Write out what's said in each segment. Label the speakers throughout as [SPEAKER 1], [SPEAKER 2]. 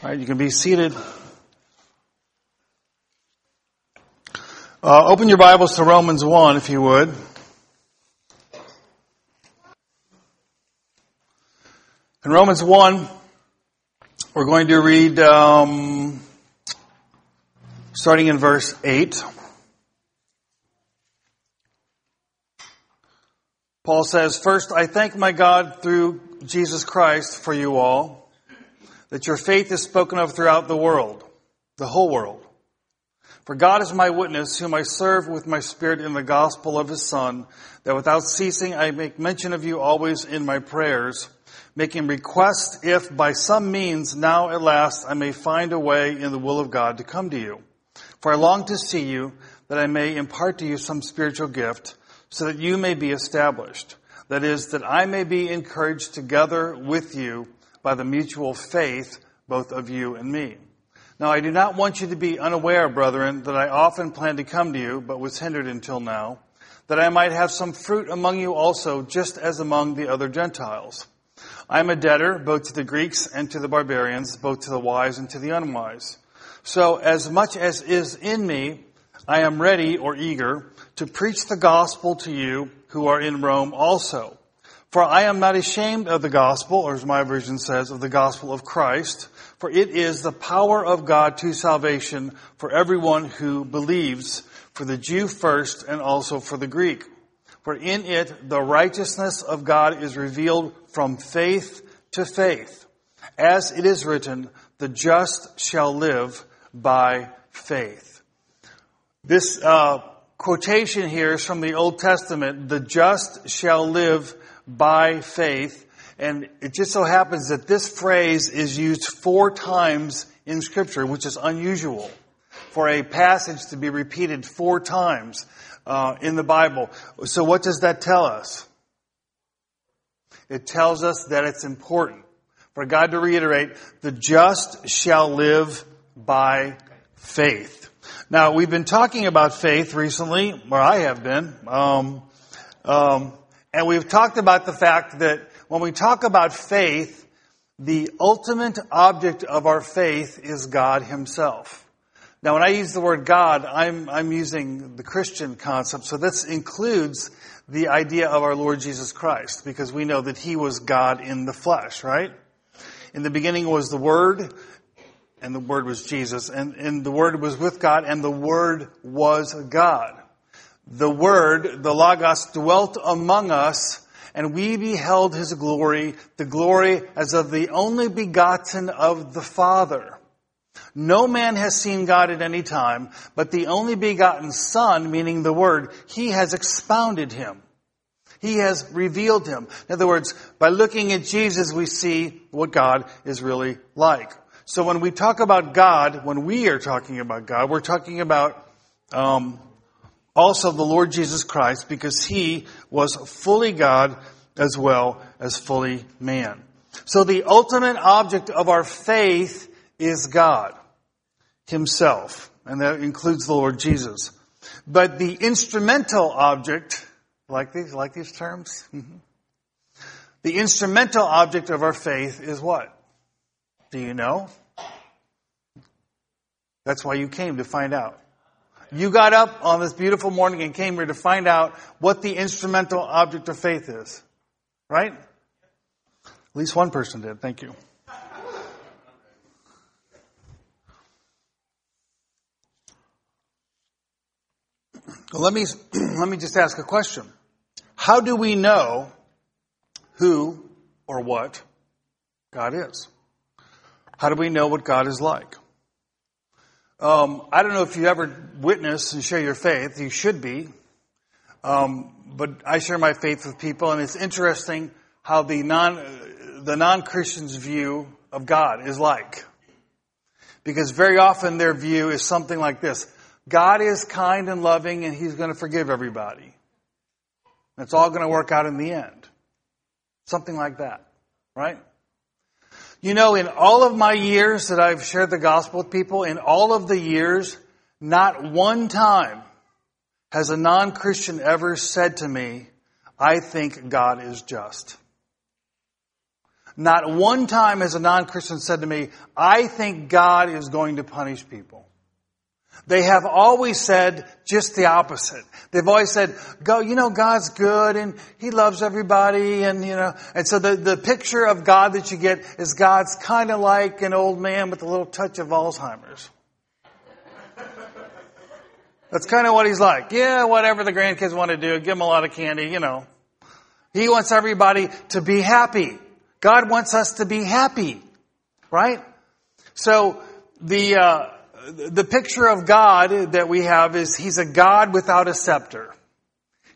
[SPEAKER 1] All right, you can be seated. Uh, open your Bibles to Romans 1, if you would. In Romans 1, we're going to read um, starting in verse 8. Paul says, First, I thank my God through Jesus Christ for you all that your faith is spoken of throughout the world, the whole world. For God is my witness, whom I serve with my spirit in the gospel of his Son, that without ceasing I make mention of you always in my prayers, making request if by some means now at last I may find a way in the will of God to come to you. For I long to see you, that I may impart to you some spiritual gift, so that you may be established. That is, that I may be encouraged together with you by the mutual faith both of you and me. Now I do not want you to be unaware, brethren, that I often planned to come to you, but was hindered until now, that I might have some fruit among you also, just as among the other Gentiles. I am a debtor both to the Greeks and to the barbarians, both to the wise and to the unwise. So as much as is in me, I am ready or eager to preach the gospel to you who are in Rome also. For I am not ashamed of the gospel, or as my version says, of the gospel of Christ, for it is the power of God to salvation for everyone who believes, for the Jew first and also for the Greek. For in it the righteousness of God is revealed from faith to faith. As it is written, the just shall live by faith. This uh, quotation here is from the Old Testament. The just shall live by faith. And it just so happens that this phrase is used four times in scripture, which is unusual for a passage to be repeated four times uh, in the Bible. So what does that tell us? It tells us that it's important for God to reiterate, the just shall live by faith. Now, we've been talking about faith recently, or I have been. Um, um, and we've talked about the fact that when we talk about faith, the ultimate object of our faith is God Himself. Now, when I use the word God, I'm, I'm using the Christian concept. So this includes the idea of our Lord Jesus Christ, because we know that He was God in the flesh, right? In the beginning was the Word, and the Word was Jesus, and, and the Word was with God, and the Word was God the Word, the Logos, dwelt among us, and we beheld His glory, the glory as of the only begotten of the Father. No man has seen God at any time, but the only begotten Son, meaning the Word, He has expounded Him. He has revealed Him. In other words, by looking at Jesus, we see what God is really like. So when we talk about God, when we are talking about God, we're talking about um, also the Lord Jesus Christ because he was fully God as well as fully man. So the ultimate object of our faith is God himself, and that includes the Lord Jesus. But the instrumental object, like these, like these terms? Mm-hmm. The instrumental object of our faith is what? Do you know? That's why you came to find out. You got up on this beautiful morning and came here to find out what the instrumental object of faith is. Right? At least one person did. Thank you. let me, let me just ask a question. How do we know who or what God is? How do we know what God is like? Um, I don't know if you ever witness and share your faith. You should be. Um, but I share my faith with people, and it's interesting how the non the non Christian's view of God is like. Because very often their view is something like this: God is kind and loving, and He's going to forgive everybody. It's all going to work out in the end. Something like that, right? You know, in all of my years that I've shared the gospel with people, in all of the years, not one time has a non-Christian ever said to me, I think God is just. Not one time has a non-Christian said to me, I think God is going to punish people. They have always said just the opposite. They've always said, go, you know, God's good and He loves everybody and, you know, and so the, the picture of God that you get is God's kind of like an old man with a little touch of Alzheimer's. That's kind of what He's like. Yeah, whatever the grandkids want to do, give them a lot of candy, you know. He wants everybody to be happy. God wants us to be happy, right? So the, uh, the picture of God that we have is He's a God without a scepter.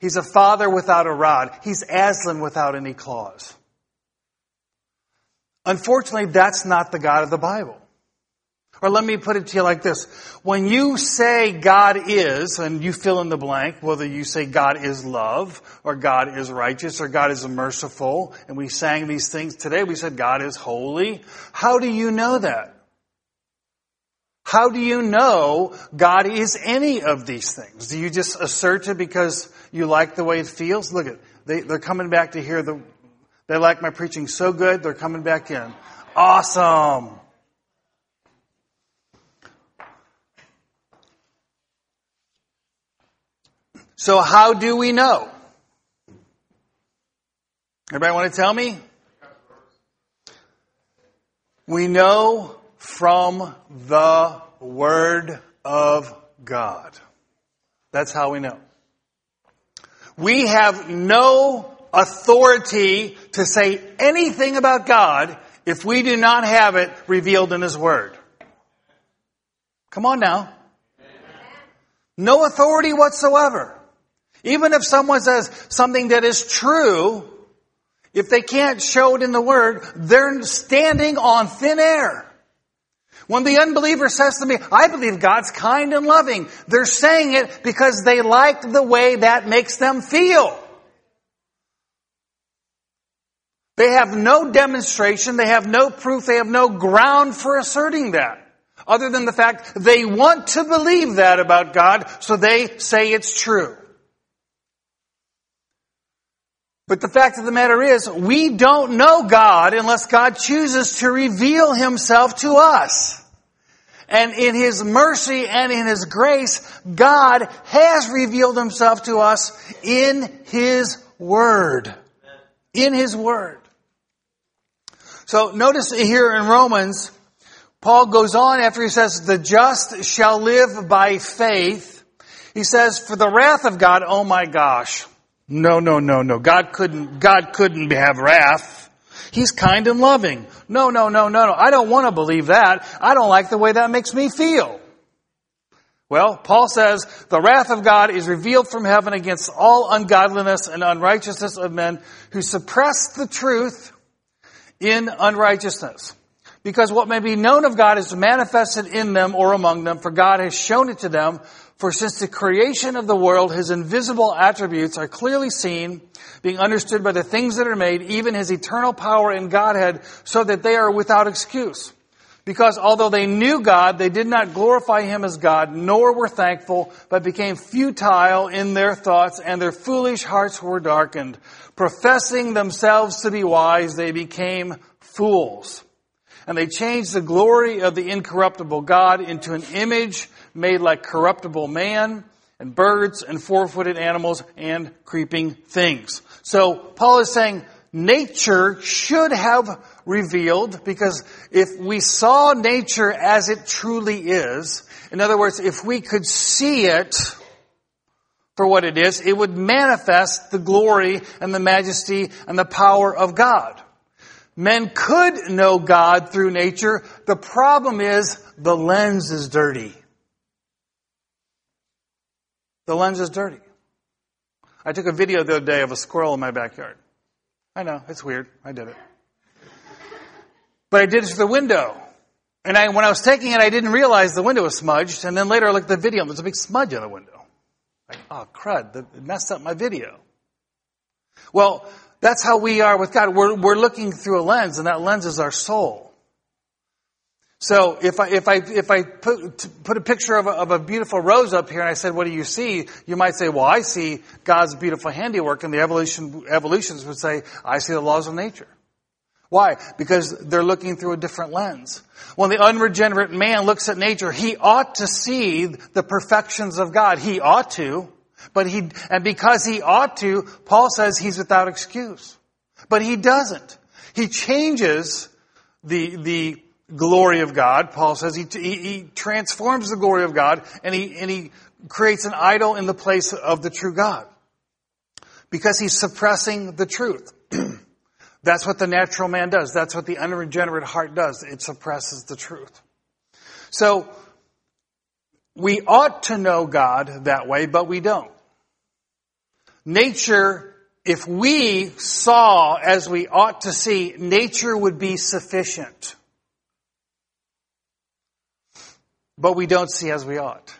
[SPEAKER 1] He's a father without a rod. He's Aslan without any claws. Unfortunately, that's not the God of the Bible. Or let me put it to you like this. When you say God is, and you fill in the blank, whether you say God is love, or God is righteous, or God is merciful, and we sang these things today, we said God is holy. How do you know that? How do you know God is any of these things? Do you just assert it because you like the way it feels? Look at they, they're coming back to hear the. They like my preaching so good, they're coming back in. Awesome. So how do we know? Everybody want to tell me? We know from the Word of God. That's how we know. We have no authority to say anything about God if we do not have it revealed in His Word. Come on now. No authority whatsoever. Even if someone says something that is true, if they can't show it in the Word, they're standing on thin air. When the unbeliever says to me, I believe God's kind and loving, they're saying it because they like the way that makes them feel. They have no demonstration, they have no proof, they have no ground for asserting that. Other than the fact they want to believe that about God, so they say it's true. But the fact of the matter is, we don't know God unless God chooses to reveal Himself to us. And in His mercy and in His grace, God has revealed Himself to us in His Word. In His Word. So notice here in Romans, Paul goes on after he says, the just shall live by faith. He says, for the wrath of God, oh my gosh. No, no, no, no. God couldn't, God couldn't have wrath. He's kind and loving. No, no, no, no, no. I don't want to believe that. I don't like the way that makes me feel. Well, Paul says, the wrath of God is revealed from heaven against all ungodliness and unrighteousness of men who suppress the truth in unrighteousness. Because what may be known of God is manifested in them or among them, for God has shown it to them. For since the creation of the world, his invisible attributes are clearly seen, being understood by the things that are made, even his eternal power and Godhead, so that they are without excuse. Because although they knew God, they did not glorify him as God, nor were thankful, but became futile in their thoughts, and their foolish hearts were darkened. Professing themselves to be wise, they became fools. And they changed the glory of the incorruptible God into an image made like corruptible man and birds and four-footed animals and creeping things. So Paul is saying nature should have revealed because if we saw nature as it truly is, in other words, if we could see it for what it is, it would manifest the glory and the majesty and the power of God. Men could know God through nature. The problem is the lens is dirty. The lens is dirty. I took a video the other day of a squirrel in my backyard. I know, it's weird. I did it. But I did it through the window. And I, when I was taking it, I didn't realize the window was smudged. And then later I looked at the video and there's a big smudge on the window. Like, oh crud, it messed up my video. Well, that's how we are with God. We're, we're looking through a lens and that lens is our soul. So if I, if I, if I put, put a picture of a, of a beautiful rose up here and I said, what do you see? You might say, well, I see God's beautiful handiwork and the evolution, evolutionists would say, I see the laws of nature. Why? Because they're looking through a different lens. When the unregenerate man looks at nature, he ought to see the perfections of God. He ought to. But he, and because he ought to, Paul says he's without excuse. But he doesn't. He changes the, the glory of God. Paul says he, he, he transforms the glory of God and he, and he creates an idol in the place of the true God. Because he's suppressing the truth. That's what the natural man does. That's what the unregenerate heart does. It suppresses the truth. So, we ought to know God that way, but we don't. Nature, if we saw as we ought to see, nature would be sufficient. But we don't see as we ought.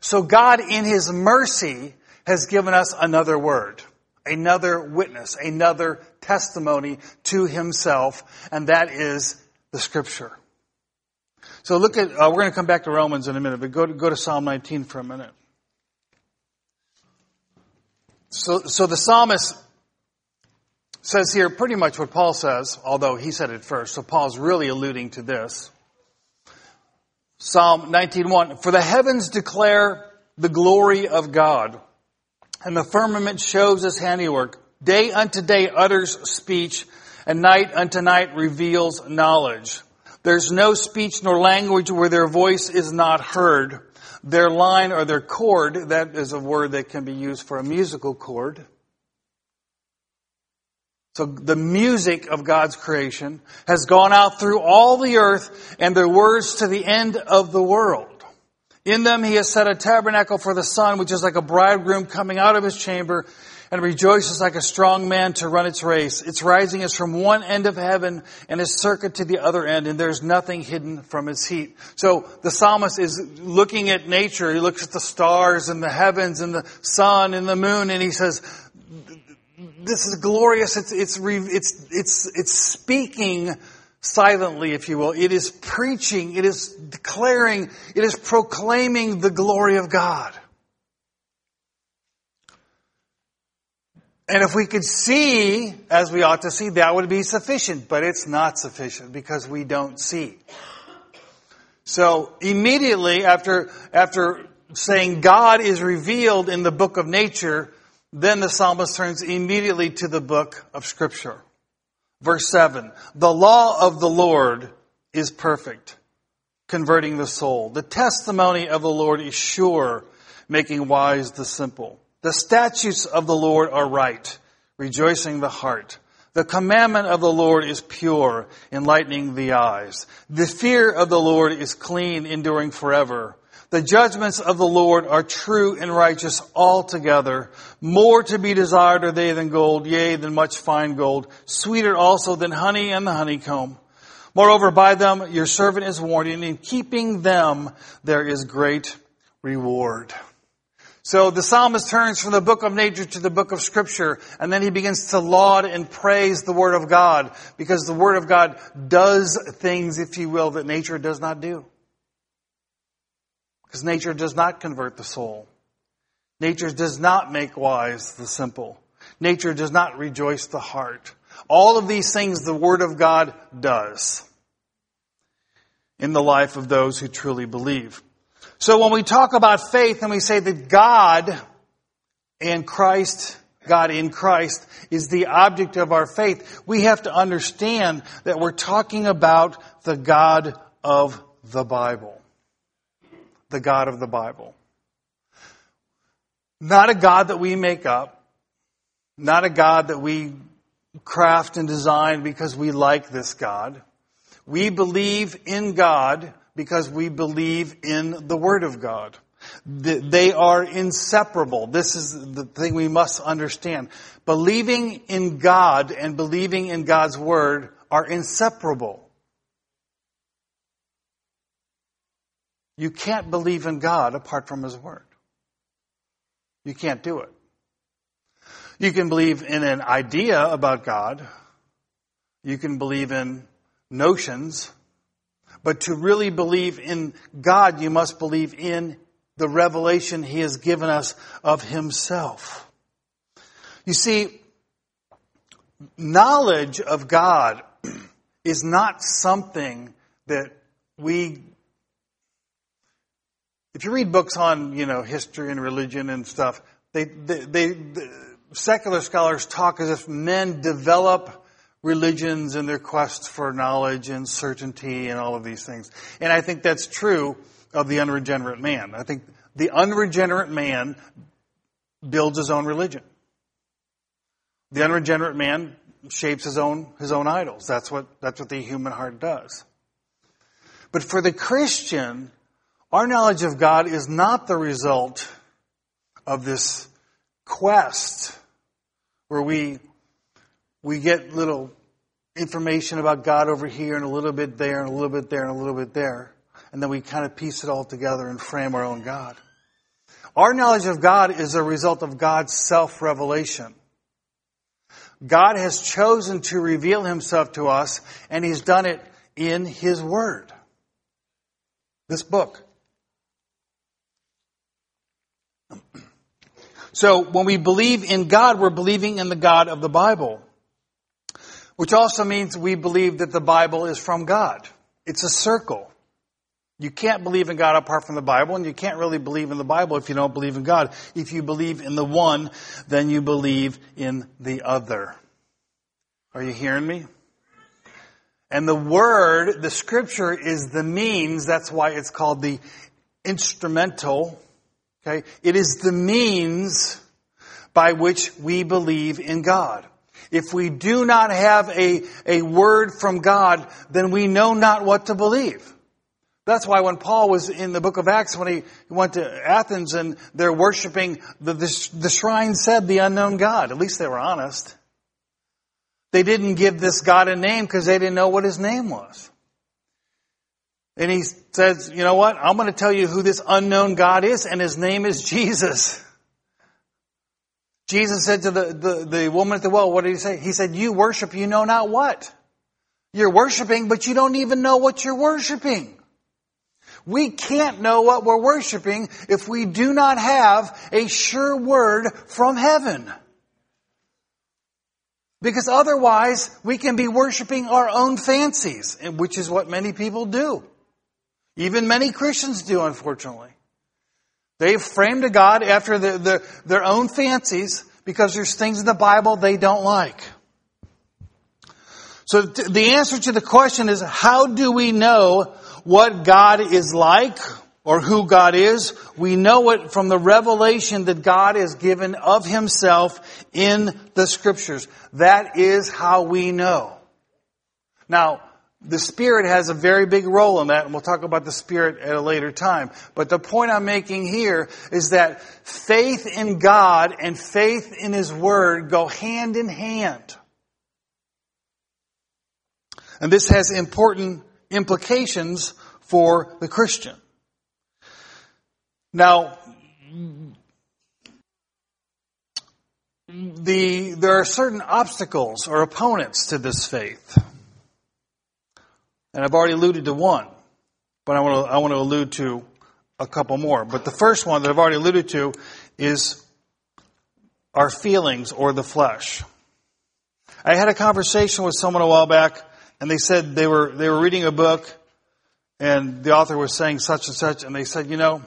[SPEAKER 1] So God, in His mercy, has given us another word, another witness, another testimony to Himself, and that is the Scripture. So look at, uh, we're going to come back to Romans in a minute, but go to, go to Psalm 19 for a minute. So, so the psalmist says here pretty much what Paul says, although he said it first. So Paul's really alluding to this. Psalm 19:1 For the heavens declare the glory of God, and the firmament shows his handiwork. Day unto day utters speech, and night unto night reveals knowledge. There's no speech nor language where their voice is not heard. Their line or their chord, that is a word that can be used for a musical chord. So the music of God's creation has gone out through all the earth and their words to the end of the world. In them he has set a tabernacle for the sun, which is like a bridegroom coming out of his chamber and rejoices like a strong man to run its race. Its rising is from one end of heaven and its circuit to the other end, and there's nothing hidden from its heat. So the psalmist is looking at nature. He looks at the stars and the heavens and the sun and the moon, and he says, Mm-hmm. this is glorious. It's, it's, it's, it's, it's speaking silently, if you will. It is preaching. It is declaring. It is proclaiming the glory of God. And if we could see as we ought to see, that would be sufficient, but it's not sufficient because we don't see. So immediately after, after saying God is revealed in the book of nature, then the psalmist turns immediately to the book of scripture. Verse 7. The law of the Lord is perfect, converting the soul. The testimony of the Lord is sure, making wise the simple. The statutes of the Lord are right, rejoicing the heart. The commandment of the Lord is pure, enlightening the eyes. The fear of the Lord is clean, enduring forever. The judgments of the Lord are true and righteous altogether. More to be desired are they than gold, yea, than much fine gold. Sweeter also than honey and the honeycomb. Moreover, by them your servant is warned, and in keeping them there is great reward. So the psalmist turns from the book of nature to the book of scripture, and then he begins to laud and praise the word of God, because the word of God does things, if you will, that nature does not do. Because nature does not convert the soul. Nature does not make wise the simple. Nature does not rejoice the heart. All of these things the Word of God does in the life of those who truly believe. So when we talk about faith and we say that God and Christ, God in Christ is the object of our faith, we have to understand that we're talking about the God of the Bible. The God of the Bible. Not a God that we make up. Not a God that we craft and design because we like this God. We believe in God because we believe in the Word of God. They are inseparable. This is the thing we must understand. Believing in God and believing in God's Word are inseparable. You can't believe in God apart from His Word. You can't do it. You can believe in an idea about God. You can believe in notions. But to really believe in God, you must believe in the revelation He has given us of Himself. You see, knowledge of God is not something that we if you read books on, you know, history and religion and stuff, they, they, they, the secular scholars talk as if men develop religions in their quest for knowledge and certainty and all of these things. And I think that's true of the unregenerate man. I think the unregenerate man builds his own religion. The unregenerate man shapes his own, his own idols. That's what, that's what the human heart does. But for the Christian, our knowledge of God is not the result of this quest where we, we get little information about God over here and a little bit there and a little bit there and a little bit there. And then we kind of piece it all together and frame our own God. Our knowledge of God is a result of God's self-revelation. God has chosen to reveal himself to us and he's done it in his word. This book. So when we believe in God, we're believing in the God of the Bible. Which also means we believe that the Bible is from God. It's a circle. You can't believe in God apart from the Bible, and you can't really believe in the Bible if you don't believe in God. If you believe in the one, then you believe in the other. Are you hearing me? And the word, the scripture is the means, that's why it's called the instrumental Okay? It is the means by which we believe in God. If we do not have a, a word from God, then we know not what to believe. That's why when Paul was in the book of Acts, when he went to Athens and they're worshiping, the, the, the shrine said the unknown God. At least they were honest. They didn't give this God a name because they didn't know what his name was. And he says, you know what? I'm going to tell you who this unknown God is, and his name is Jesus. Jesus said to the, the, the woman at the well, what did he say? He said, you worship, you know not what. You're worshiping, but you don't even know what you're worshiping. We can't know what we're worshiping if we do not have a sure word from heaven. Because otherwise, we can be worshiping our own fancies, which is what many people do. Even many Christians do, unfortunately. They've framed a God after the, the, their own fancies because there's things in the Bible they don't like. So the answer to the question is, how do we know what God is like or who God is? We know it from the revelation that God has given of himself in the scriptures. That is how we know. Now, the Spirit has a very big role in that, and we'll talk about the Spirit at a later time. But the point I'm making here is that faith in God and faith in His Word go hand in hand. And this has important implications for the Christian. Now, the, there are certain obstacles or opponents to this faith. And I've already alluded to one, but I want to, I want to allude to a couple more. But the first one that I've already alluded to is our feelings or the flesh. I had a conversation with someone a while back, and they said they were, they were reading a book, and the author was saying such and such, and they said, you know,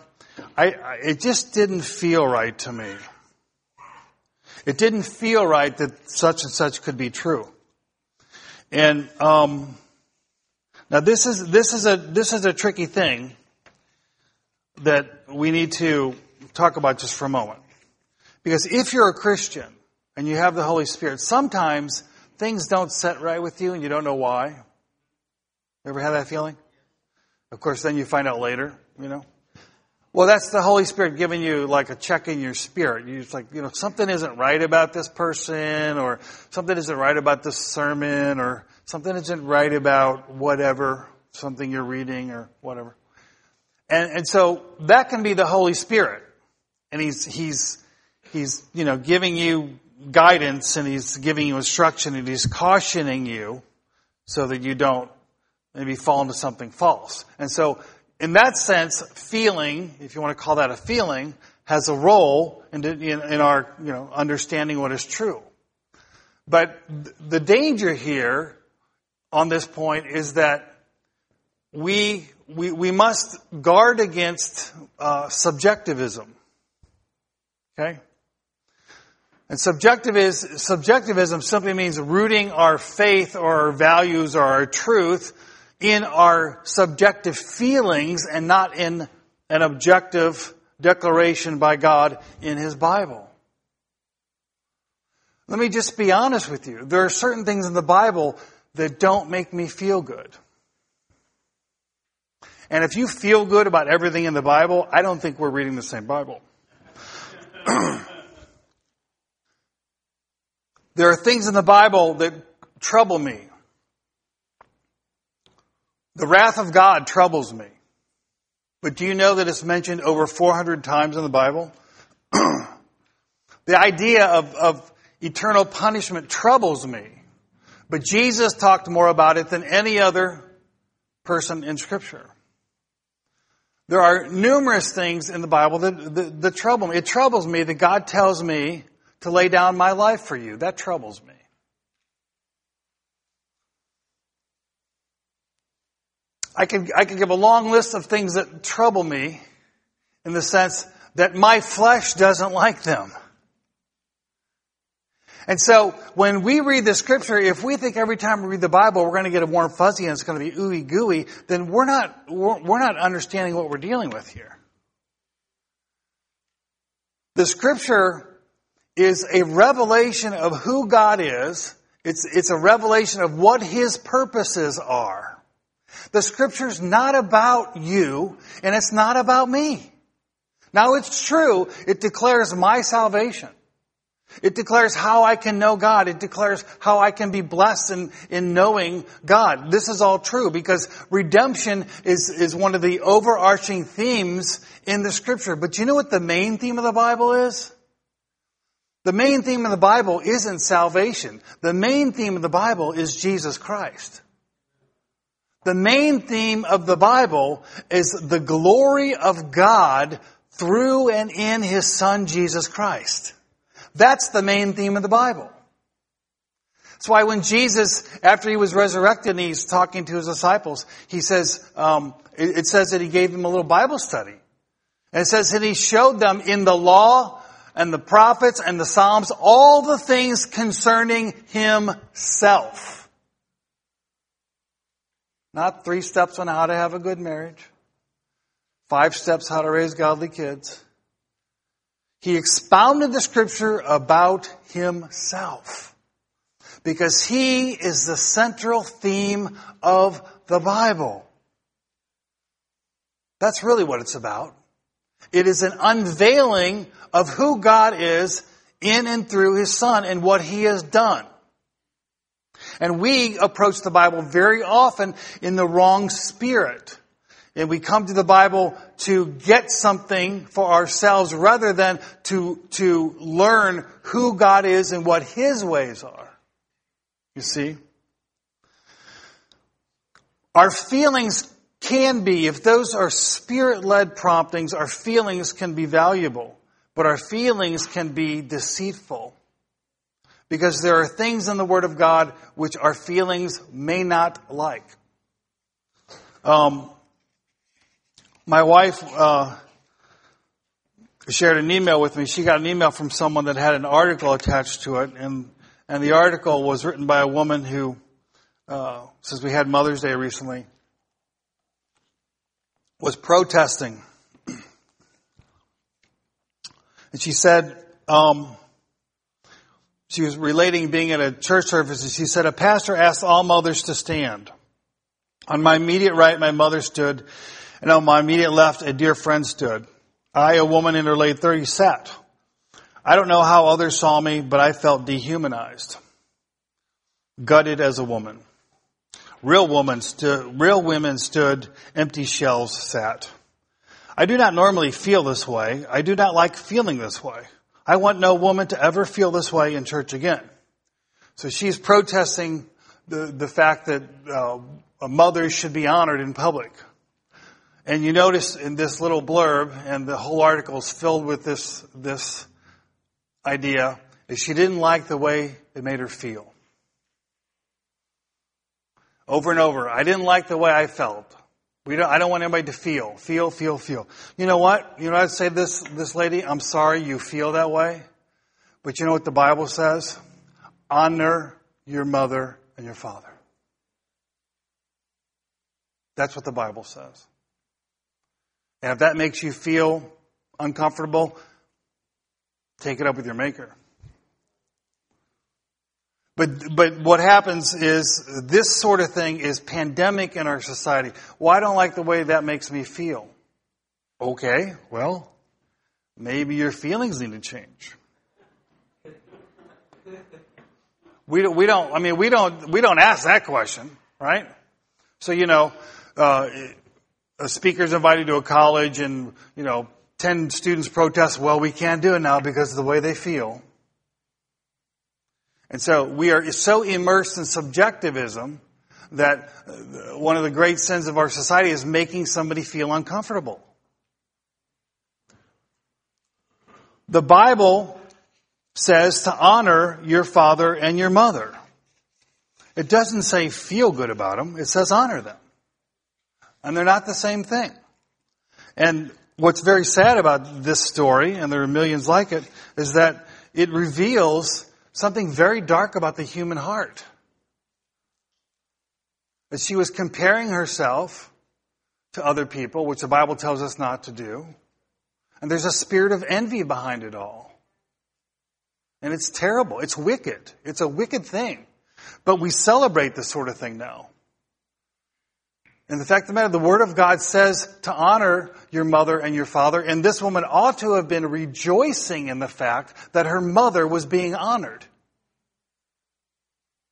[SPEAKER 1] I, I it just didn't feel right to me. It didn't feel right that such and such could be true. And, um, now this is, this is a, this is a tricky thing that we need to talk about just for a moment. Because if you're a Christian and you have the Holy Spirit, sometimes things don't set right with you and you don't know why. Ever have that feeling? Of course, then you find out later, you know. Well, that's the Holy Spirit giving you like a check in your spirit. You're just like, you know, something isn't right about this person or something isn't right about this sermon or something isn't right about whatever, something you're reading or whatever. And, and so that can be the Holy Spirit. And he's, he's, he's, you know, giving you guidance and he's giving you instruction and he's cautioning you so that you don't maybe fall into something false. And so in that sense, feeling, if you want to call that a feeling, has a role in, in, in our, you know, understanding what is true. But the danger here on this point is that we, we, we must guard against uh, subjectivism. Okay? And subjective is, subjectivism simply means rooting our faith or our values or our truth in our subjective feelings and not in an objective declaration by God in His Bible. Let me just be honest with you. There are certain things in the Bible that don't make me feel good. And if you feel good about everything in the Bible, I don't think we're reading the same Bible. there are things in the Bible that trouble me. The wrath of God troubles me. But do you know that it's mentioned over 400 times in the Bible? the idea of, of eternal punishment troubles me. But Jesus talked more about it than any other person in Scripture. There are numerous things in the Bible that, that, that, trouble me. It troubles me that God tells me to lay down my life for you. That troubles me. I can, I can give a long list of things that trouble me in the sense that my flesh doesn't like them. And so when we read the scripture, if we think every time we read the Bible we're going to get a warm fuzzy and it's going to be ooey gooey, then we're not, we're not understanding what we're dealing with here. The scripture is a revelation of who God is. It's, it's a revelation of what His purposes are. The scripture's not about you and it's not about me. Now it's true, it declares my salvation. It declares how I can know God. It declares how I can be blessed in, in knowing God. This is all true because redemption is, is one of the overarching themes in the scripture. But you know what the main theme of the Bible is? The main theme of the Bible isn't salvation. The main theme of the Bible is Jesus Christ. The main theme of the Bible is the glory of God through and in His Son Jesus Christ. That's the main theme of the Bible. That's why when Jesus, after he was resurrected and he's talking to his disciples, he says, um, it, it says that he gave them a little Bible study. And it says that he showed them in the law and the prophets and the Psalms all the things concerning himself. Not three steps on how to have a good marriage. Five steps how to raise godly kids. He expounded the scripture about himself. Because he is the central theme of the Bible. That's really what it's about. It is an unveiling of who God is in and through his son and what he has done. And we approach the Bible very often in the wrong spirit. And we come to the Bible to get something for ourselves rather than to, to learn who God is and what His ways are. You see? Our feelings can be, if those are spirit-led promptings, our feelings can be valuable. But our feelings can be deceitful. Because there are things in the Word of God which our feelings may not like. Um, my wife uh, shared an email with me. She got an email from someone that had an article attached to it, and and the article was written by a woman who, uh, since we had Mother's Day recently, was protesting, and she said. Um, she was relating being at a church service, and she said, A pastor asked all mothers to stand. On my immediate right, my mother stood, and on my immediate left, a dear friend stood. I, a woman in her late 30s, sat. I don't know how others saw me, but I felt dehumanized, gutted as a woman. Real women stood, real women stood, empty shells sat. I do not normally feel this way. I do not like feeling this way. I want no woman to ever feel this way in church again. So she's protesting the, the fact that uh, mothers should be honored in public. And you notice in this little blurb, and the whole article is filled with this, this idea, is she didn't like the way it made her feel. over and over. I didn't like the way I felt. We don't, I don't want anybody to feel, feel, feel, feel. You know what? You know I'd say this, this lady, I'm sorry you feel that way. But you know what the Bible says? Honor your mother and your father. That's what the Bible says. And if that makes you feel uncomfortable, take it up with your maker. But, but what happens is this sort of thing is pandemic in our society. Well, I don't like the way that makes me feel. Okay, well, maybe your feelings need to change. We don't, we don't, I mean, we don't, we don't ask that question, right? So, you know, uh, a speaker's invited to a college and, you know, 10 students protest, well, we can't do it now because of the way they feel. And so we are so immersed in subjectivism that uh, one of the great sins of our society is making somebody feel uncomfortable. The Bible says to honor your father and your mother. It doesn't say feel good about them, it says honor them. And they're not the same thing. And what's very sad about this story, and there are millions like it, is that it reveals something very dark about the human heart. That she was comparing herself to other people, which the Bible tells us not to do. And there's a spirit of envy behind it all. And it's terrible. It's wicked. It's a wicked thing. But we celebrate this sort of thing now. And the fact of the matter, the Word of God says to honor your mother and your father, and this woman ought to have been rejoicing in the fact that her mother was being honored.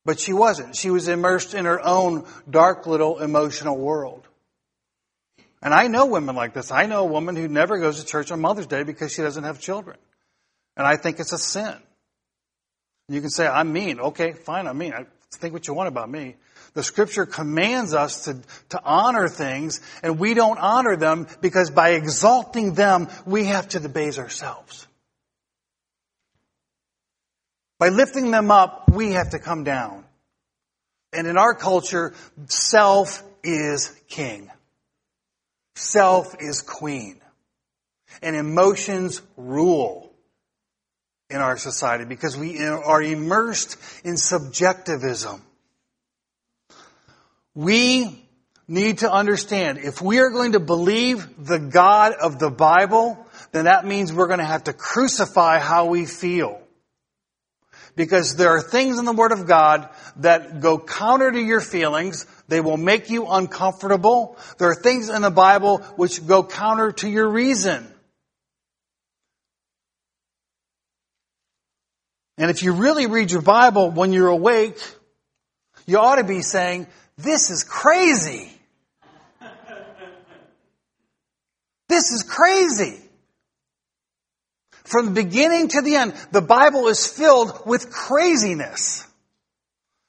[SPEAKER 1] But she wasn't. She was immersed in her own dark little emotional world. And I know women like this. I know a woman who never goes to church on Mother's Day because she doesn't have children. And I think it's a sin. You can say, I'm mean. Okay, fine, I'm mean. I think what you want about me. The scripture commands us to, to honor things, and we don't honor them because by exalting them, we have to debase ourselves. By lifting them up, we have to come down. And in our culture, self is king. Self is queen. And emotions rule in our society because we are immersed in subjectivism. We need to understand if we are going to believe the God of the Bible, then that means we're going to have to crucify how we feel. Because there are things in the Word of God that go counter to your feelings. They will make you uncomfortable. There are things in the Bible which go counter to your reason. And if you really read your Bible when you're awake, you ought to be saying, this is crazy. This is crazy. From the beginning to the end, the Bible is filled with craziness.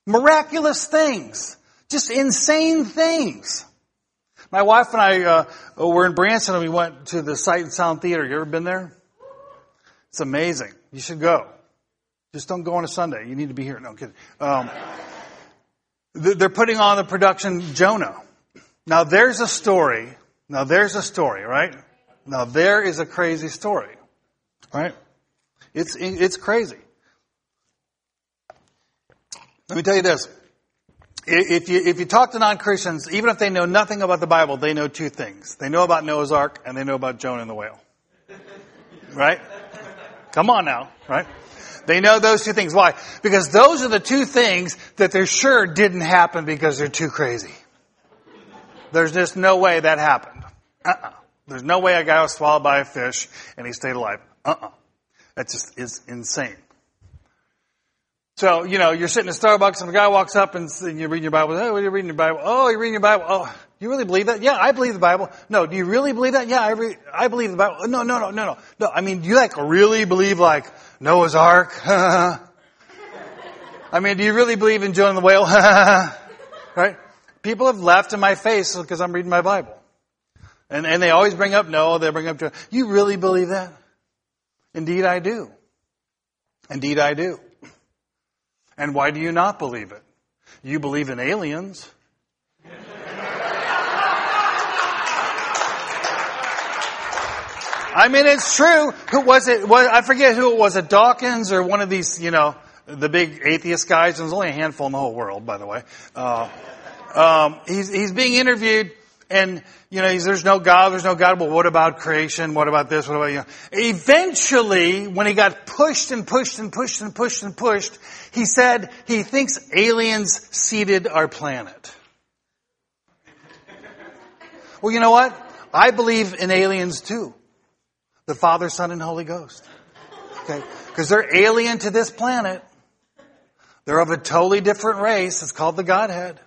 [SPEAKER 1] Miraculous things. Just insane things. My wife and I uh, were in Branson and we went to the Sight and Sound Theater. You ever been there? It's amazing. You should go. Just don't go on a Sunday. You need to be here. No, I'm kidding. Um, they're putting on the production Jonah. Now there's a story. Now there's a story, right? Now there is a crazy story, right? It's, it's crazy. Let me tell you this. If you, if you talk to non-Christians, even if they know nothing about the Bible, they know two things. They know about Noah's Ark and they know about Jonah and the whale. Right? Come on now, right? They know those two things. Why? Because those are the two things that they're sure didn't happen because they're too crazy. There's just no way that happened. Uh-uh. There's no way a guy was swallowed by a fish and he stayed alive. Uh-uh. That just is insane. So, you know, you're sitting at Starbucks and the guy walks up and you're reading your Bible. Oh, you're reading your Bible. Oh, you're reading your Bible. Oh, you really believe that? Yeah, I believe the Bible. No, do you really believe that? Yeah, I, re- I believe the Bible. No, no, no, no, no. No, I mean, do you like really believe like Noah's Ark? I mean, do you really believe in Jonah the whale? right? People have laughed in my face because I'm reading my Bible. And, and they always bring up Noah, they bring up Jonah. You really believe that? Indeed I do. Indeed I do. And why do you not believe it? You believe in aliens. I mean, it's true. Who was it? Was, I forget who it was. A Dawkins or one of these, you know, the big atheist guys. There's only a handful in the whole world, by the way. Uh, um, he's he's being interviewed, and you know, there's no God. There's no God. Well, what about creation? What about this? What about you? Know? Eventually, when he got pushed and pushed and pushed and pushed and pushed, he said he thinks aliens seeded our planet. Well, you know what? I believe in aliens too. The Father, Son, and Holy Ghost. Okay? Because they're alien to this planet. They're of a totally different race. It's called the Godhead.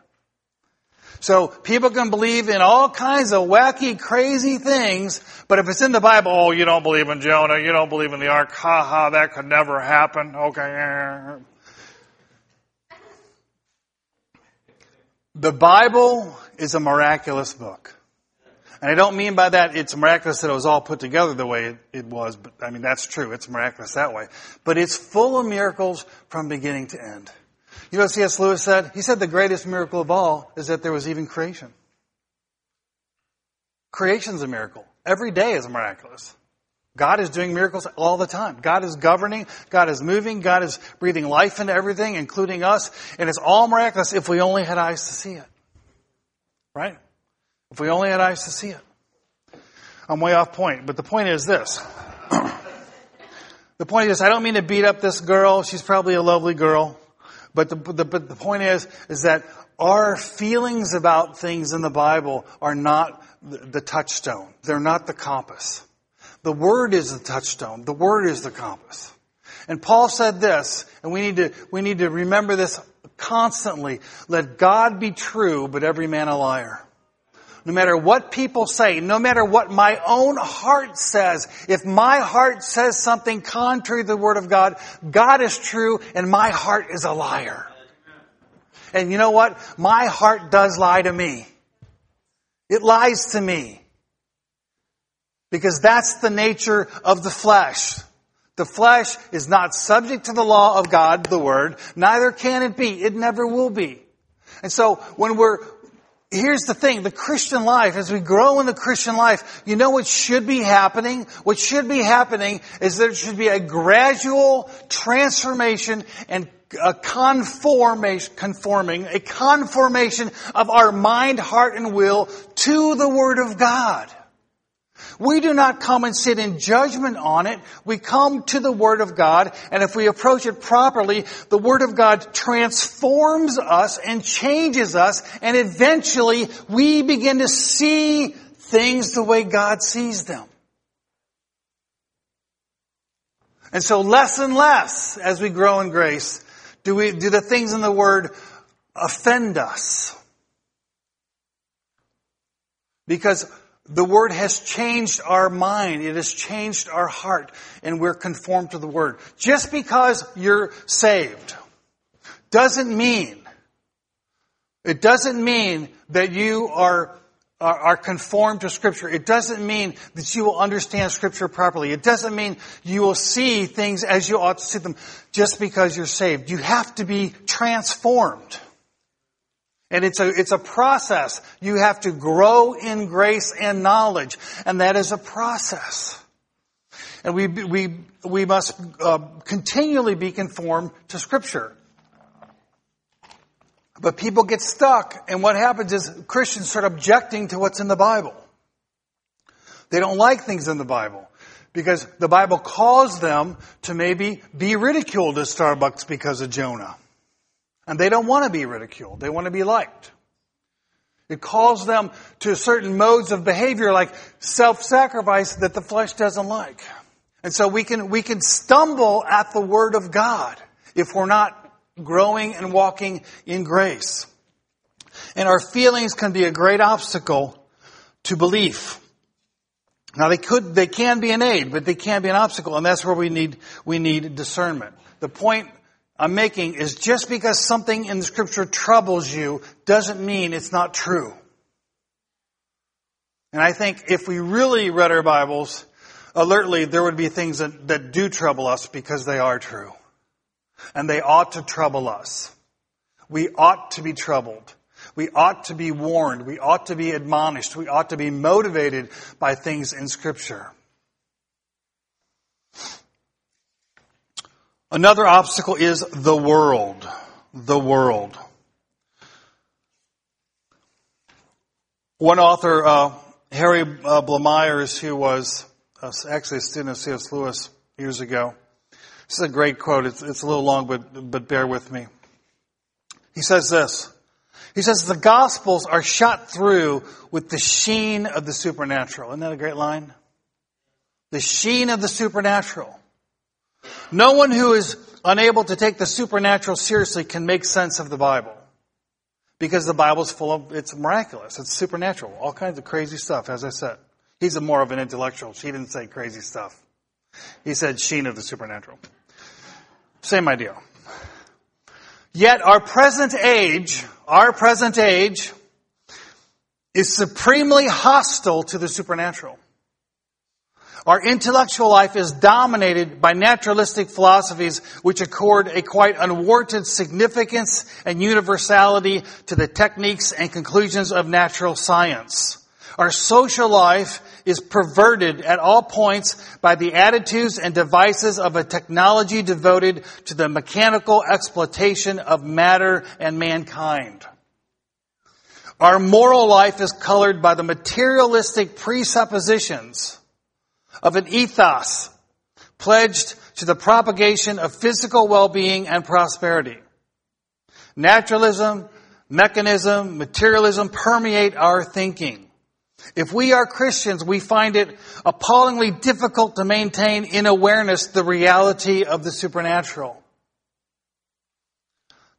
[SPEAKER 1] So people can believe in all kinds of wacky, crazy things, but if it's in the Bible, oh, you don't believe in Jonah, you don't believe in the ark, ha ha, that could never happen. Okay. The Bible is a miraculous book. And I don't mean by that it's miraculous that it was all put together the way it, it, was, but I mean that's true. It's miraculous that way. But it's full of miracles from beginning to end. You know what C.S. Lewis said? He said the greatest miracle of all is that there was even creation. Creation's a miracle. Every day is miraculous. God is doing miracles all the time. God is governing. God is moving. God is breathing life into everything, including us. And it's all miraculous if we only had eyes to see it. Right? If we only had eyes to see it. I'm way off point, but the point is this. the point is, I don't mean to beat up this girl. She's probably a lovely girl. But the, the, but the point is, is that our feelings about things in the Bible are not the, touchstone. They're not the compass. The Word is the touchstone. The Word is the compass. And Paul said this, and we need to, we need to remember this constantly. Let God be true, but every man a liar no matter what people say, no matter what my own heart says, if my heart says something contrary to the Word of God, God is true and my heart is a liar. And you know what? My heart does lie to me. It lies to me. Because that's the nature of the flesh. The flesh is not subject to the law of God, the Word. Neither can it be. It never will be. And so when we're, here's the thing, the Christian life, as we grow in the Christian life, you know what should be happening? What should be happening is there should be a gradual transformation and a conformation, conforming, a conformation of our mind, heart, and will to the Word of God. We do not come and sit in judgment on it. We come to the Word of God, and if we approach it properly, the Word of God transforms us and changes us, and eventually we begin to see things the way God sees them. And so less and less as we grow in grace, do we, do the things in the Word offend us? Because the Word has changed our mind. It has changed our heart and we're conformed to the Word. Just because you're saved doesn't mean, it doesn't mean that you are, are, conformed to Scripture. It doesn't mean that you will understand Scripture properly. It doesn't mean you will see things as you ought to see them just because you're saved. You have to be transformed. And it's a, it's a process. You have to grow in grace and knowledge. And that is a process. And we, we, we must uh, continually be conformed to Scripture. But people get stuck, and what happens is Christians start objecting to what's in the Bible. They don't like things in the Bible because the Bible calls them to maybe be ridiculed at Starbucks because of Jonah. And they don't want to be ridiculed. They want to be liked. It calls them to certain modes of behavior like self-sacrifice that the flesh doesn't like. And so we can, we can stumble at the Word of God if we're not growing and walking in grace. And our feelings can be a great obstacle to belief. Now they could, they can be an aid, but they can be an obstacle, and that's where we need, we need discernment. The point I'm making is just because something in the scripture troubles you doesn't mean it's not true. And I think if we really read our Bibles alertly, there would be things that, that do trouble us because they are true. And they ought to trouble us. We ought to be troubled. We ought to be warned. We ought to be admonished. We ought to be motivated by things in Scripture. Another obstacle is the world. The world. One author, uh, Harry uh, Blamires, who was uh, actually a student of C.S. Lewis years ago, this is a great quote. It's, it's a little long, but, but bear with me. He says this. He says, the Gospels are shot through with the sheen of the supernatural. Isn't that a great line? The sheen of the supernatural. No one who is unable to take the supernatural seriously can make sense of the Bible. Because the Bible's full of, it's miraculous. It's supernatural. All kinds of crazy stuff, as I said. He's a more of an intellectual. She didn't say crazy stuff. He said sheen of the supernatural. Same idea. Yet our present age, our present age, is supremely hostile to the supernatural. Our intellectual life is dominated by naturalistic philosophies which accord a quite unwarranted significance and universality to the techniques and conclusions of natural science. Our social life is perverted at all points by the attitudes and devices of a technology devoted to the mechanical exploitation of matter and mankind. Our moral life is colored by the materialistic presuppositions of an ethos pledged to the propagation of physical well-being and prosperity. Naturalism, mechanism, materialism permeate our thinking. If we are Christians, we find it appallingly difficult to maintain in awareness the reality of the supernatural.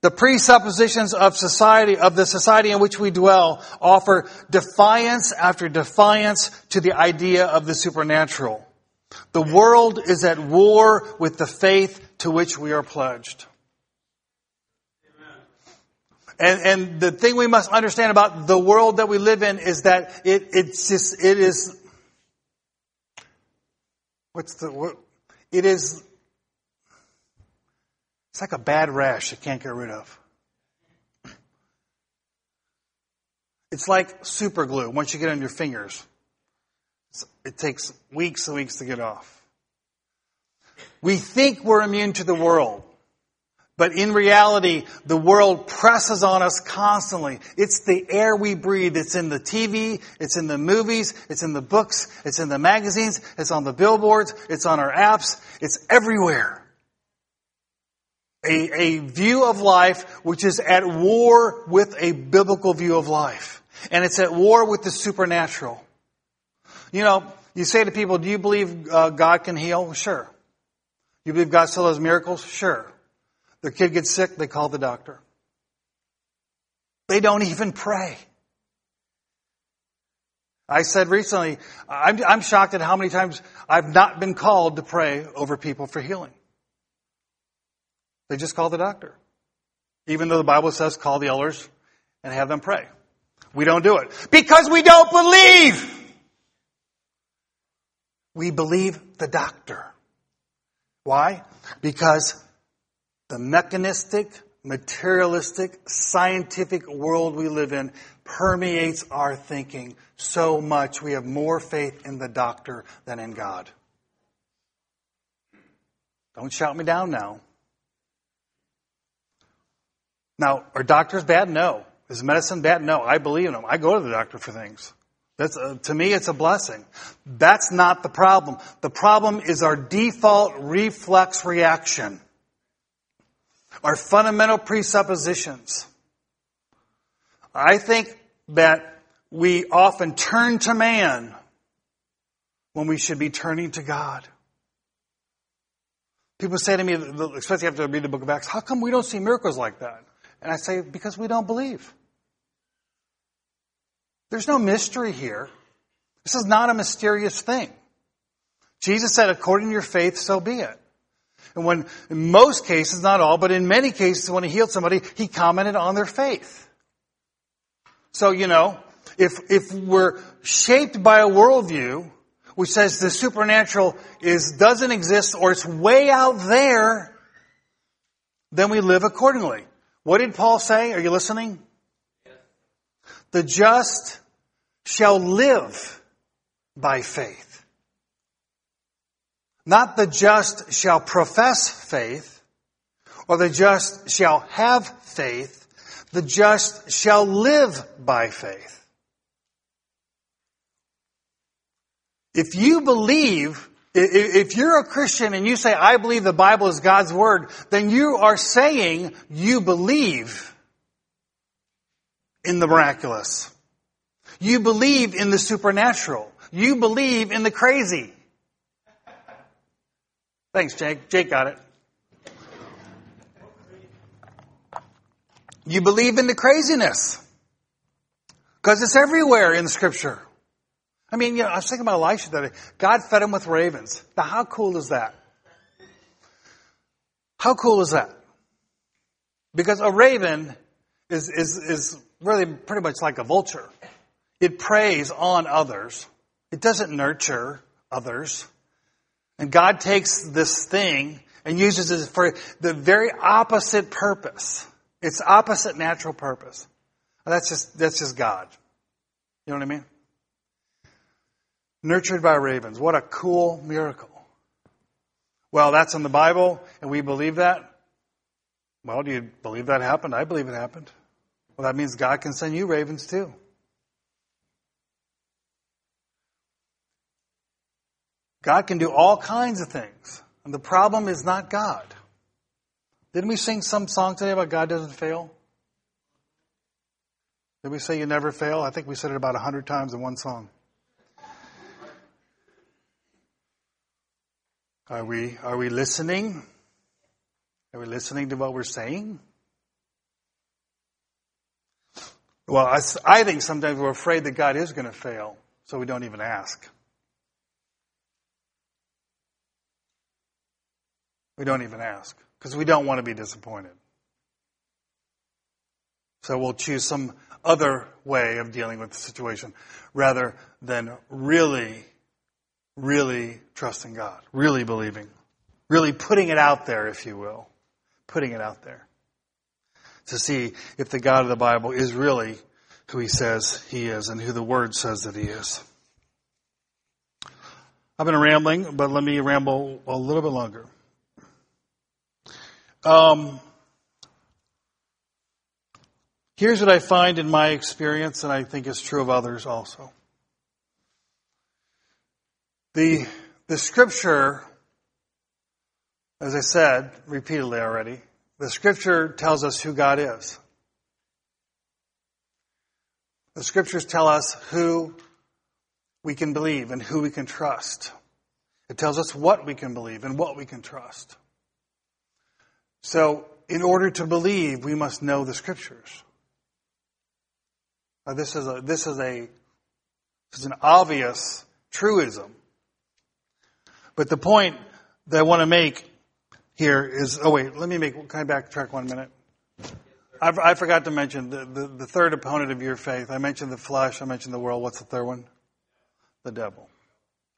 [SPEAKER 1] The presuppositions of society, of the society in which we dwell, offer defiance after defiance to the idea of the supernatural. The world is at war with the faith to which we are pledged. And, and the thing we must understand about the world that we live in is that it, it's just, it is, what's the, it is it's like a bad rash you can't get rid of. It's like super glue. Once you get on your fingers, it takes weeks and weeks to get off. We think we're immune to the world. But in reality, the world presses on us constantly. It's the air we breathe. It's in the TV. It's in the movies. It's in the books. It's in the magazines. It's on the billboards. It's on our apps. It's everywhere a, a view of life which is at war with a biblical view of life. And it's at war with the supernatural. You know, you say to people, do you believe uh, God can heal? Sure. You believe God still does miracles? Sure. Their kid gets sick, they call the doctor. They don't even pray. I said recently, I'm, I'm shocked at how many times I've not been called to pray over people for healing. They just call the doctor. Even though the Bible says call the elders and have them pray. We don't do it. Because we don't believe! We believe the doctor. Why? Because the mechanistic, materialistic, scientific world we live in permeates our thinking so much we have more faith in the doctor than in God. Don't shout me down now. Now, are doctors bad? No. Is medicine bad? No. I believe in them. I go to the doctor for things. That's, uh, to me, it's a blessing. That's not the problem. The problem is our default reflex reaction. Our fundamental presuppositions. I think that we often turn to man when we should be turning to God. People say to me, especially after I read the book of Acts, how come we don't see miracles like that? And I say, because we don't believe. There's no mystery here. This is not a mysterious thing. Jesus said, according to your faith, so be it. And when, in most cases, not all, but in many cases, when he healed somebody, he commented on their faith. So, you know, if, if we're shaped by a worldview which says the supernatural is, doesn't exist or it's way out there, then we live accordingly. What did Paul say? Are you listening? the just shall live by faith. Not the just shall profess faith, or the just shall have faith. The just shall live by faith. If you believe, if you're a Christian and you say, I believe the Bible is God's Word, then you are saying you believe in the miraculous. You believe in the supernatural. You believe in the crazy. Thanks, Jake. Jake got it. You believe in the craziness. Because it's everywhere in scripture. I mean, you know, I was thinking about Elisha today. God fed him with ravens. Now, how cool is that? How cool is that? Because a raven is, is, is really pretty much like a vulture. It preys on others. It doesn't nurture others. And God takes this thing and uses it for the very opposite purpose. It's opposite natural purpose. that's just, that's just God. You know what I mean? Nurtured by ravens. What a cool miracle. Well, that's in the Bible, and we believe that. Well, do you believe that happened? I believe it happened. Well, that means God can send you ravens too. God can do all kinds of things. And the problem is not God. Didn't we sing some song today about God doesn't fail? Did we say you never fail? I think we said it about a hundred times in one song. Are we, are we listening? Are we listening to what we're saying? Well, I, I think sometimes we're afraid that God is going to fail, so we don't even ask. We don't even ask because we don't want to be disappointed. So we'll choose some other way of dealing with the situation rather than really really trusting God, really believing, really putting it out there, if you will, putting it out there to see if the God of the Bible is really who he says he is and who the word says that he is. I've been rambling, but let me ramble a little bit longer. Um, here's what I find in my experience, and I think is true of others also. The, the scripture, as I said repeatedly already, the scripture tells us who God is. The scriptures tell us who we can believe and who we can trust. It tells us what we can believe and what we can trust. So, in order to believe, we must know the scriptures. Now, this is a, this is a, this is an obvious truism. But the point that I want to make here is, oh wait, let me make, can I backtrack one minute? I, I forgot to mention the, the, the, third opponent of your faith. I mentioned the flesh. I mentioned the world. What's the third one? The devil.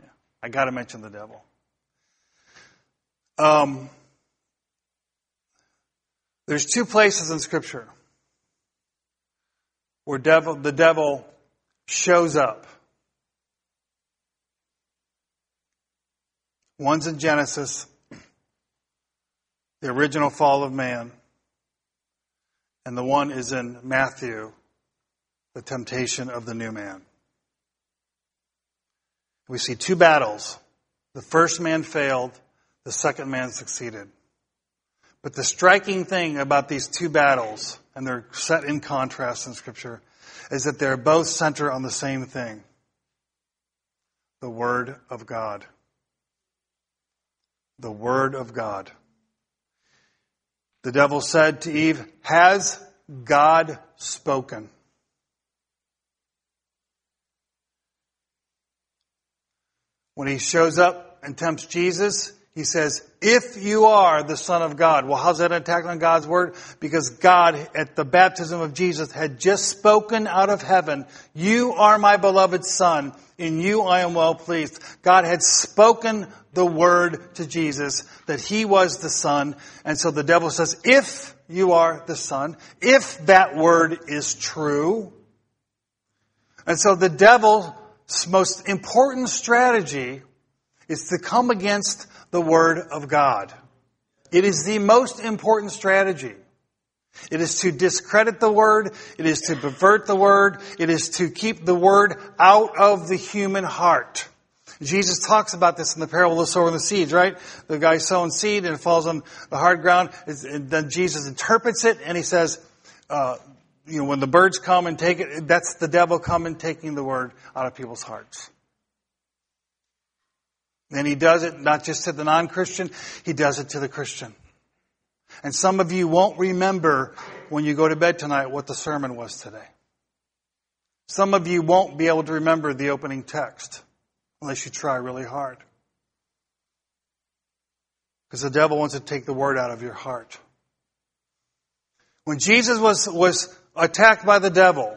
[SPEAKER 1] Yeah. I got to mention the devil. Um, there's two places in Scripture where devil, the devil shows up. One's in Genesis, the original fall of man, and the one is in Matthew, the temptation of the new man. We see two battles. The first man failed, the second man succeeded. But the striking thing about these two battles, and they're set in contrast in Scripture, is that they're both center on the same thing the Word of God the Word of God. The devil said to Eve, Has God spoken? When he shows up and tempts Jesus, he says, if you are the Son of God. Well, how's that an attack on God's Word? Because God, at the baptism of Jesus, had just spoken out of heaven, You are my beloved Son. In you I am well pleased. God had spoken the Word to Jesus that He was the Son. And so the devil says, if you are the Son, if that Word is true, And so the devil's most important strategy is to come against the Word of God. It is the most important strategy. It is to discredit the Word. It is to pervert the Word. It is to keep the Word out of the human heart. Jesus talks about this in the parable of the sower and the seeds, right? The guy sowing seed and it falls on the hard ground. And then Jesus interprets it and he says, uh, you know, when the birds come and take it, that's the devil coming taking the word out of people's hearts. And he does it not just to the non-Christian, he does it to the Christian. And some of you won't remember when you go to bed tonight what the sermon was today. Some of you won't be able to remember the opening text unless you try really hard. Because the devil wants to take the word out of your heart. When Jesus was, was attacked by the devil,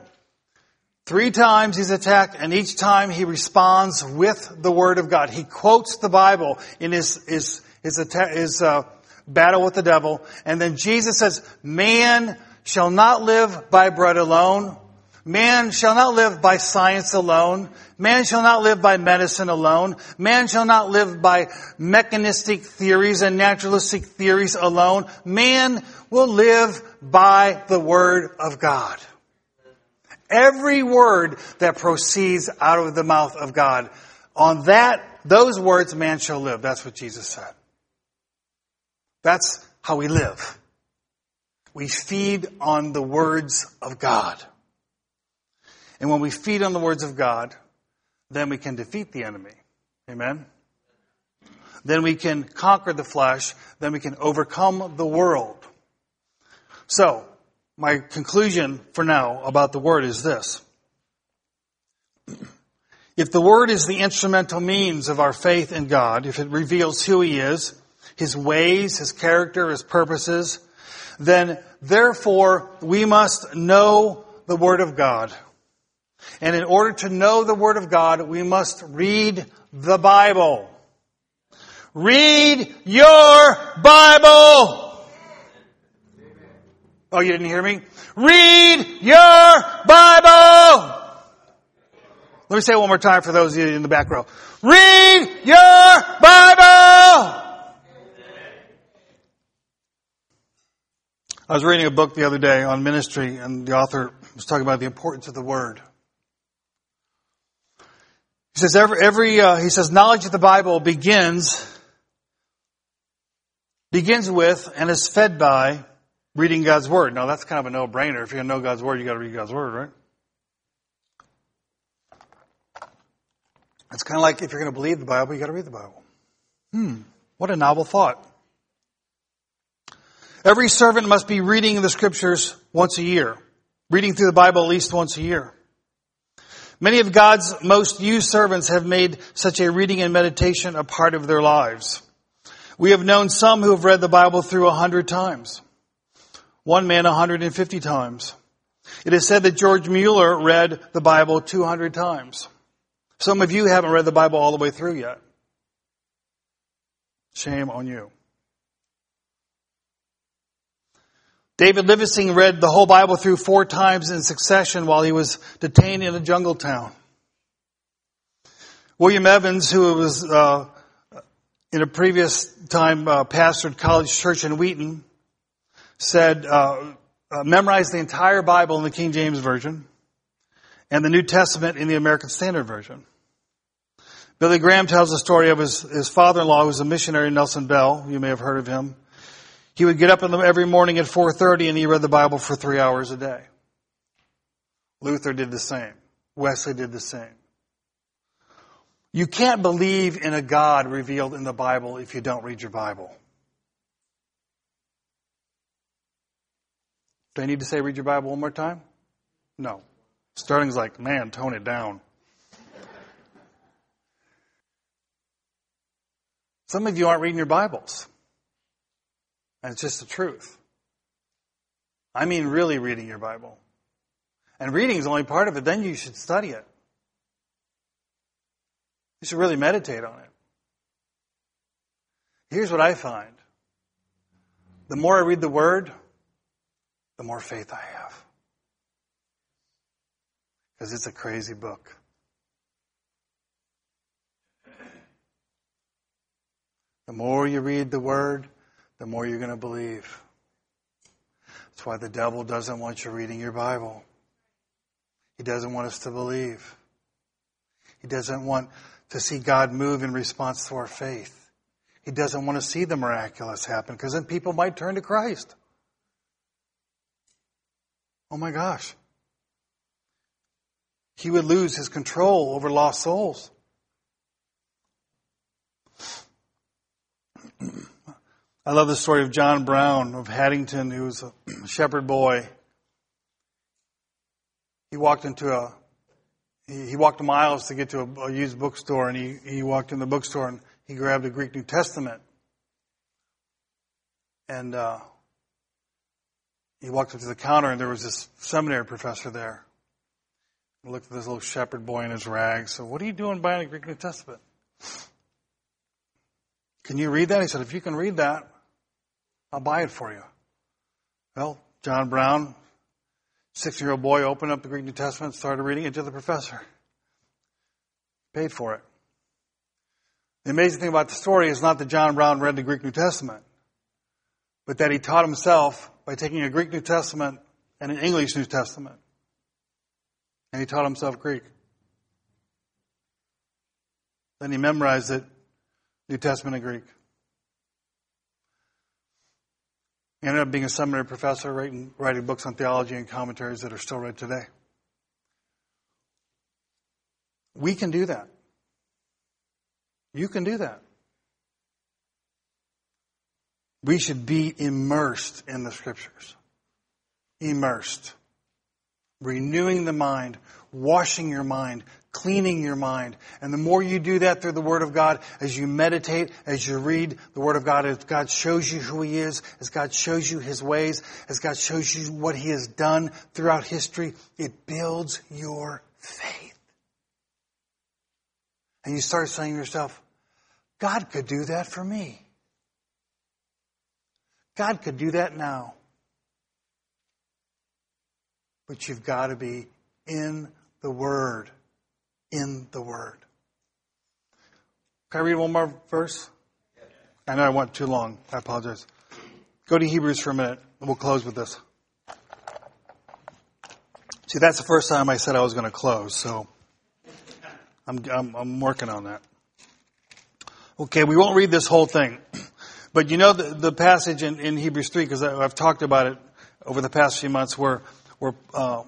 [SPEAKER 1] three times he's attacked and each time he responds with the word of God. He quotes the Bible in his, his, his, attack, his uh, battle with the devil. And then Jesus says, man shall not live by bread alone, Man shall not live by science alone. Man shall not live by medicine alone. Man shall not live by mechanistic theories and naturalistic theories alone. Man will live by the Word of God. Every word that proceeds out of the mouth of God, on that, those words man shall live. That's what Jesus said. That's how we live. We feed on the words of God. And when we feed on the words of God, then we can defeat the enemy. Amen? Then we can conquer the flesh. Then we can overcome the world. So, my conclusion for now about the Word is this. If the Word is the instrumental means of our faith in God, if it reveals who He is, His ways, His character, His purposes, then therefore we must know the Word of God. And in order to know the Word of God, we must read the Bible. Read your Bible! Oh, you didn't hear me? Read your Bible! Let me say it one more time for those of you in the back row. Read your Bible! I was reading a book the other day on ministry and the author was talking about the importance of the Word. He says every, every uh, he says knowledge of the Bible begins begins with and is fed by reading God's Word. Now that's kind of a no-brainer. If you're going to know God's Word, you got to read God's Word, right? It's kind of like if you're going to believe the Bible, you got to read the Bible. Hmm, what a novel thought. Every servant must be reading the scriptures once a year, reading through the Bible at least once a year. Many of God's most used servants have made such a reading and meditation a part of their lives. We have known some who have read the Bible through a hundred times. One man 150 times. It is said that George Mueller read the Bible 200 times. Some of you haven't read the Bible all the way through yet. Shame on you. David Livingstone read the whole Bible through four times in succession while he was detained in a jungle town. William Evans, who was uh, in a previous time uh, pastored College Church in Wheaton, said, uh, uh, memorized the entire Bible in the King James Version and the New Testament in the American Standard Version. Billy Graham tells the story of his, his father-in-law who was a missionary, Nelson Bell. You may have heard of him. He would get up the, every morning at 4.30 and he read the Bible for three hours a day. Luther did the same. Wesley did the same. You can't believe in a God revealed in the Bible if you don't read your Bible. Do I need to say read your Bible one more time? No. Starting's like, man, tone it down. Some of you aren't reading your Bibles. And it's just the truth. I mean, really reading your Bible. And reading is only part of it. Then you should study it. You should really meditate on it. Here's what I find. The more I read the Word, the more faith I have. because it's a crazy book. The more you read the Word, the more you're going to believe. That's why the devil doesn't want you reading your Bible. He doesn't want us to believe. He doesn't want to see God move in response to our faith. He doesn't want to see the miraculous happen because then people might turn to Christ. Oh my gosh. He would lose his control over lost souls. I love the story of John Brown of Haddington, who was a shepherd boy. He walked into a, he, walked miles to get to a, a used bookstore, and he, he walked in the bookstore and he grabbed a Greek New Testament. And uh, he walked up to the counter, and there was this seminary professor there. He looked at this little shepherd boy in his rags. So, what are you doing buying a Greek New Testament? Can you read that? He said, If you can read that, I'll buy it for you. Well, John Brown, six year old boy, opened up the Greek New Testament, and started reading it to the professor. Paid for it. The amazing thing about the story is not that John Brown read the Greek New Testament, but that he taught himself by taking a Greek New Testament and an English New Testament. And he taught himself Greek. Then he memorized it, New Testament and Greek. He ended up being a seminary professor, writing, writing books on theology and commentaries that are still read today. We can do that. You can do that. We should be immersed in the scriptures. Immersed. Renewing the mind, washing your mind, cleaning your mind. And the more you do that through the Word of God, as you meditate, as you read the Word of God, as God shows you who He is, as God shows you His ways, as God shows you what He has done throughout history, it builds your faith. And you start saying to yourself, God could do that for me. God could do that now. But you've got to be in the Word. In the Word. Can I read one more verse? I know I went too long. I apologize. Go to Hebrews for a minute, and we'll close with this. See, that's the first time I said I was going to close, so I'm, I'm, I'm working on that. Okay, we won't read this whole thing. But you know the, the passage in, in Hebrews 3, because I've talked about it over the past few months, where, where uh,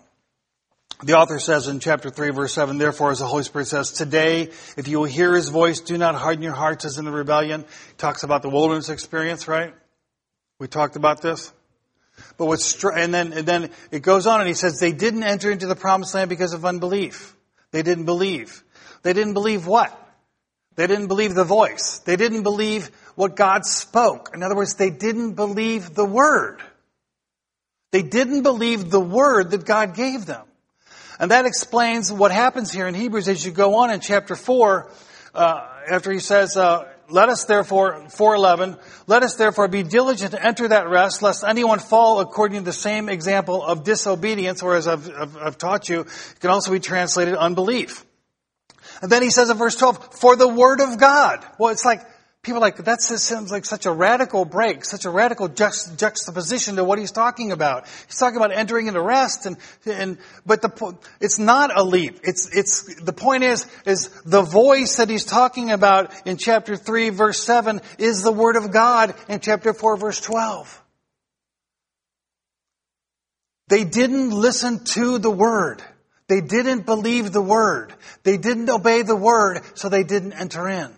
[SPEAKER 1] the author says in chapter 3, verse 7, Therefore, as the Holy Spirit says, Today, if you will hear His voice, do not harden your hearts as in the rebellion. He talks about the wilderness experience, right? We talked about this. But what's, and then, and then it goes on and he says, they didn't enter into the promised land because of unbelief. They didn't believe. They didn't believe what? They didn't believe the voice. They didn't believe what God spoke. In other words, they didn't believe the word. They didn't believe the word that God gave them. And that explains what happens here in Hebrews as you go on in chapter 4, uh, after he says, uh, let us therefore, 411, let us therefore be diligent to enter that rest, lest anyone fall according to the same example of disobedience, or as I've, I've, I've taught you, it can also be translated unbelief. And then he says in verse 12, for the word of God. Well, it's like, people like, that sounds like such a radical break, such a radical juxtaposition to what he's talking about. He's talking about entering into rest and, and, but the, it's not a leap. It's, it's, the point is, is the voice that he's talking about in chapter 3 verse 7 is the word of God in chapter 4 verse 12. They didn't listen to the word. They didn't believe the word. They didn't obey the word, so they didn't enter in.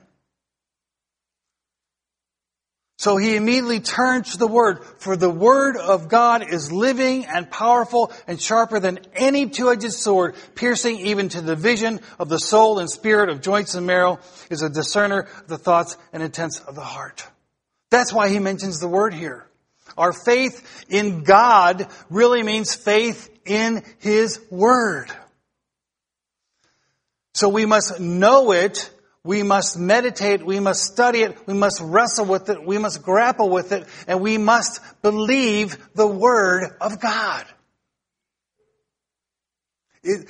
[SPEAKER 1] So he immediately turned to the Word, for the Word of God is living and powerful and sharper than any two-edged sword, piercing even to the division of the soul and spirit of joints and marrow, is a discerner of the thoughts and intents of the heart. That's why he mentions the Word here. Our faith in God really means faith in His Word. So we must know it, we must meditate, we must study it, we must wrestle with it, we must grapple with it, and we must believe the Word of God. It,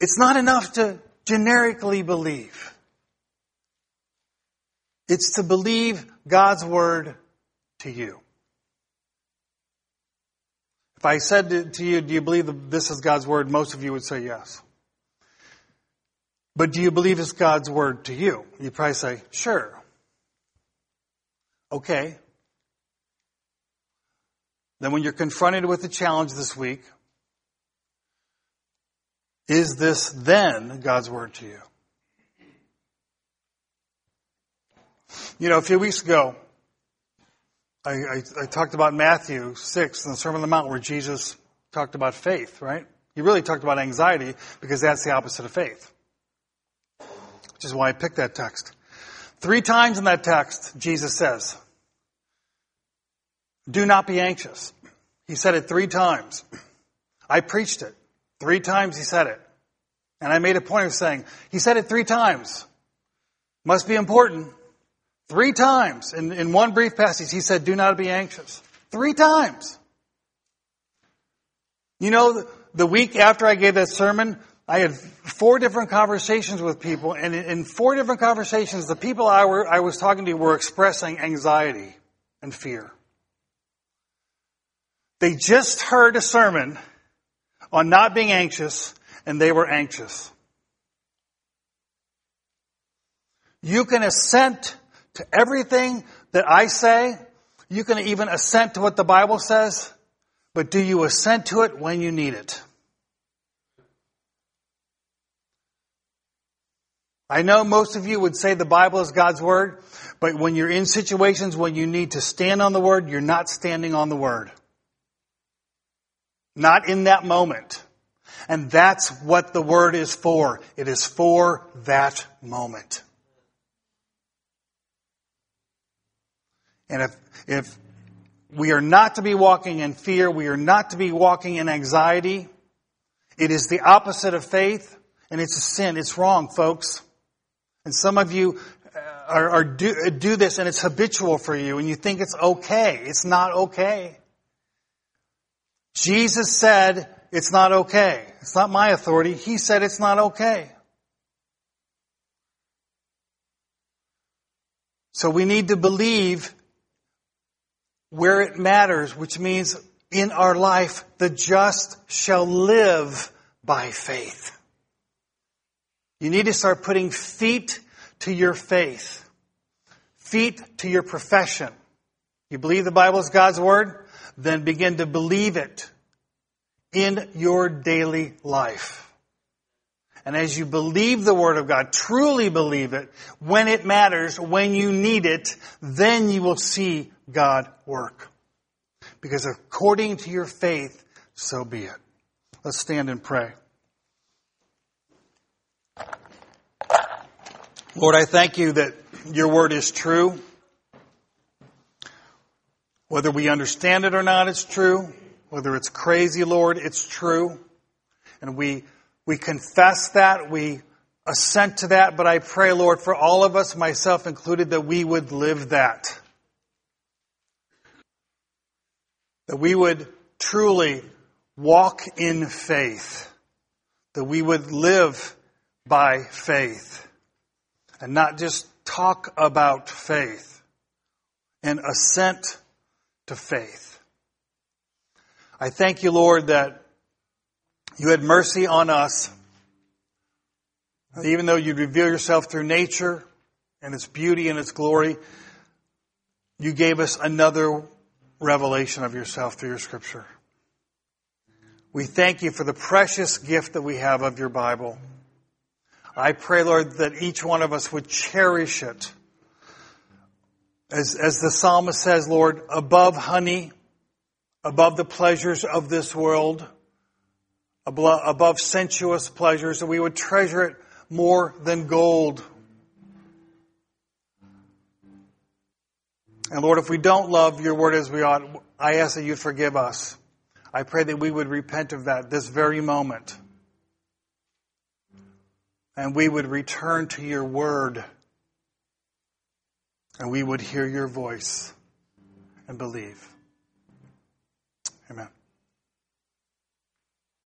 [SPEAKER 1] It's not enough to generically believe. It's to believe God's word to you. If I said to you, do you believe this is God's word? Most of you would say yes. But do you believe it's God's word to you? You'd probably say, sure. Okay. Then when you're confronted with a challenge this week, is this then God's word to you? You know, a few weeks ago, I, I, I, talked about Matthew 6 in the Sermon on the Mount where Jesus talked about faith, right? He really talked about anxiety because that's the opposite of faith. Which is why I picked that text. Three times in that text, Jesus says, do not be anxious. He said it three times. I preached it. Three times he said it. And I made a point of saying, he said it three times. Must be important. Three times in, in one brief passage, he said, Do not be anxious. Three times. You know, the week after I gave that sermon, I had four different conversations with people, and in four different conversations, the people I, were, I was talking to were expressing anxiety and fear. They just heard a sermon on not being anxious, and they were anxious. You can assent to everything that I say. You can even assent to what the Bible says, but do you assent to it when you need it? I know most of you would say the Bible is God's Word, but when you're in situations when you need to stand on the Word, you're not standing on the Word. Not in that moment. And that's what the Word is for. It is for that moment. And if, if we are not to be walking in fear, we are not to be walking in anxiety, it is the opposite of faith, and it's a sin. It's wrong, folks. And some of you uh, are, are do, do this and it's habitual for you and you think it's okay. It's not okay. Jesus said it's not okay. It's not my authority. He said it's not okay. So we need to believe where it matters, which means in our life, the just shall live by faith. You need to start putting feet to your faith, feet to your profession. You believe the Bible is God's Word? Then begin to believe it in your daily life. And as you believe the Word of God, truly believe it, when it matters, when you need it, then you will see God work. Because according to your faith, so be it. Let's stand and pray. Lord, I thank you that your word is true. Whether we understand it or not, it's true. Whether it's crazy, Lord, it's true. And we, we confess that, we assent to that, but I pray, Lord, for all of us, myself included, that we would live that. That we would truly walk in faith. That we would live by faith. And not just talk about faith and assent to faith. I thank you, Lord, that you had mercy on us. Even though you reveal yourself through nature and its beauty and its glory, you gave us another revelation of yourself through your scripture. We thank you for the precious gift that we have of your Bible. I pray, Lord, that each one of us would cherish it. As, as the psalmist says, Lord, above honey, above the pleasures of this world, above, sensuous pleasures, that we would treasure it more than gold. And Lord, if we don't love your word as we ought, I ask that you forgive us. I pray that we would repent of that this very moment. And we would return to your word. And we would hear your voice and believe.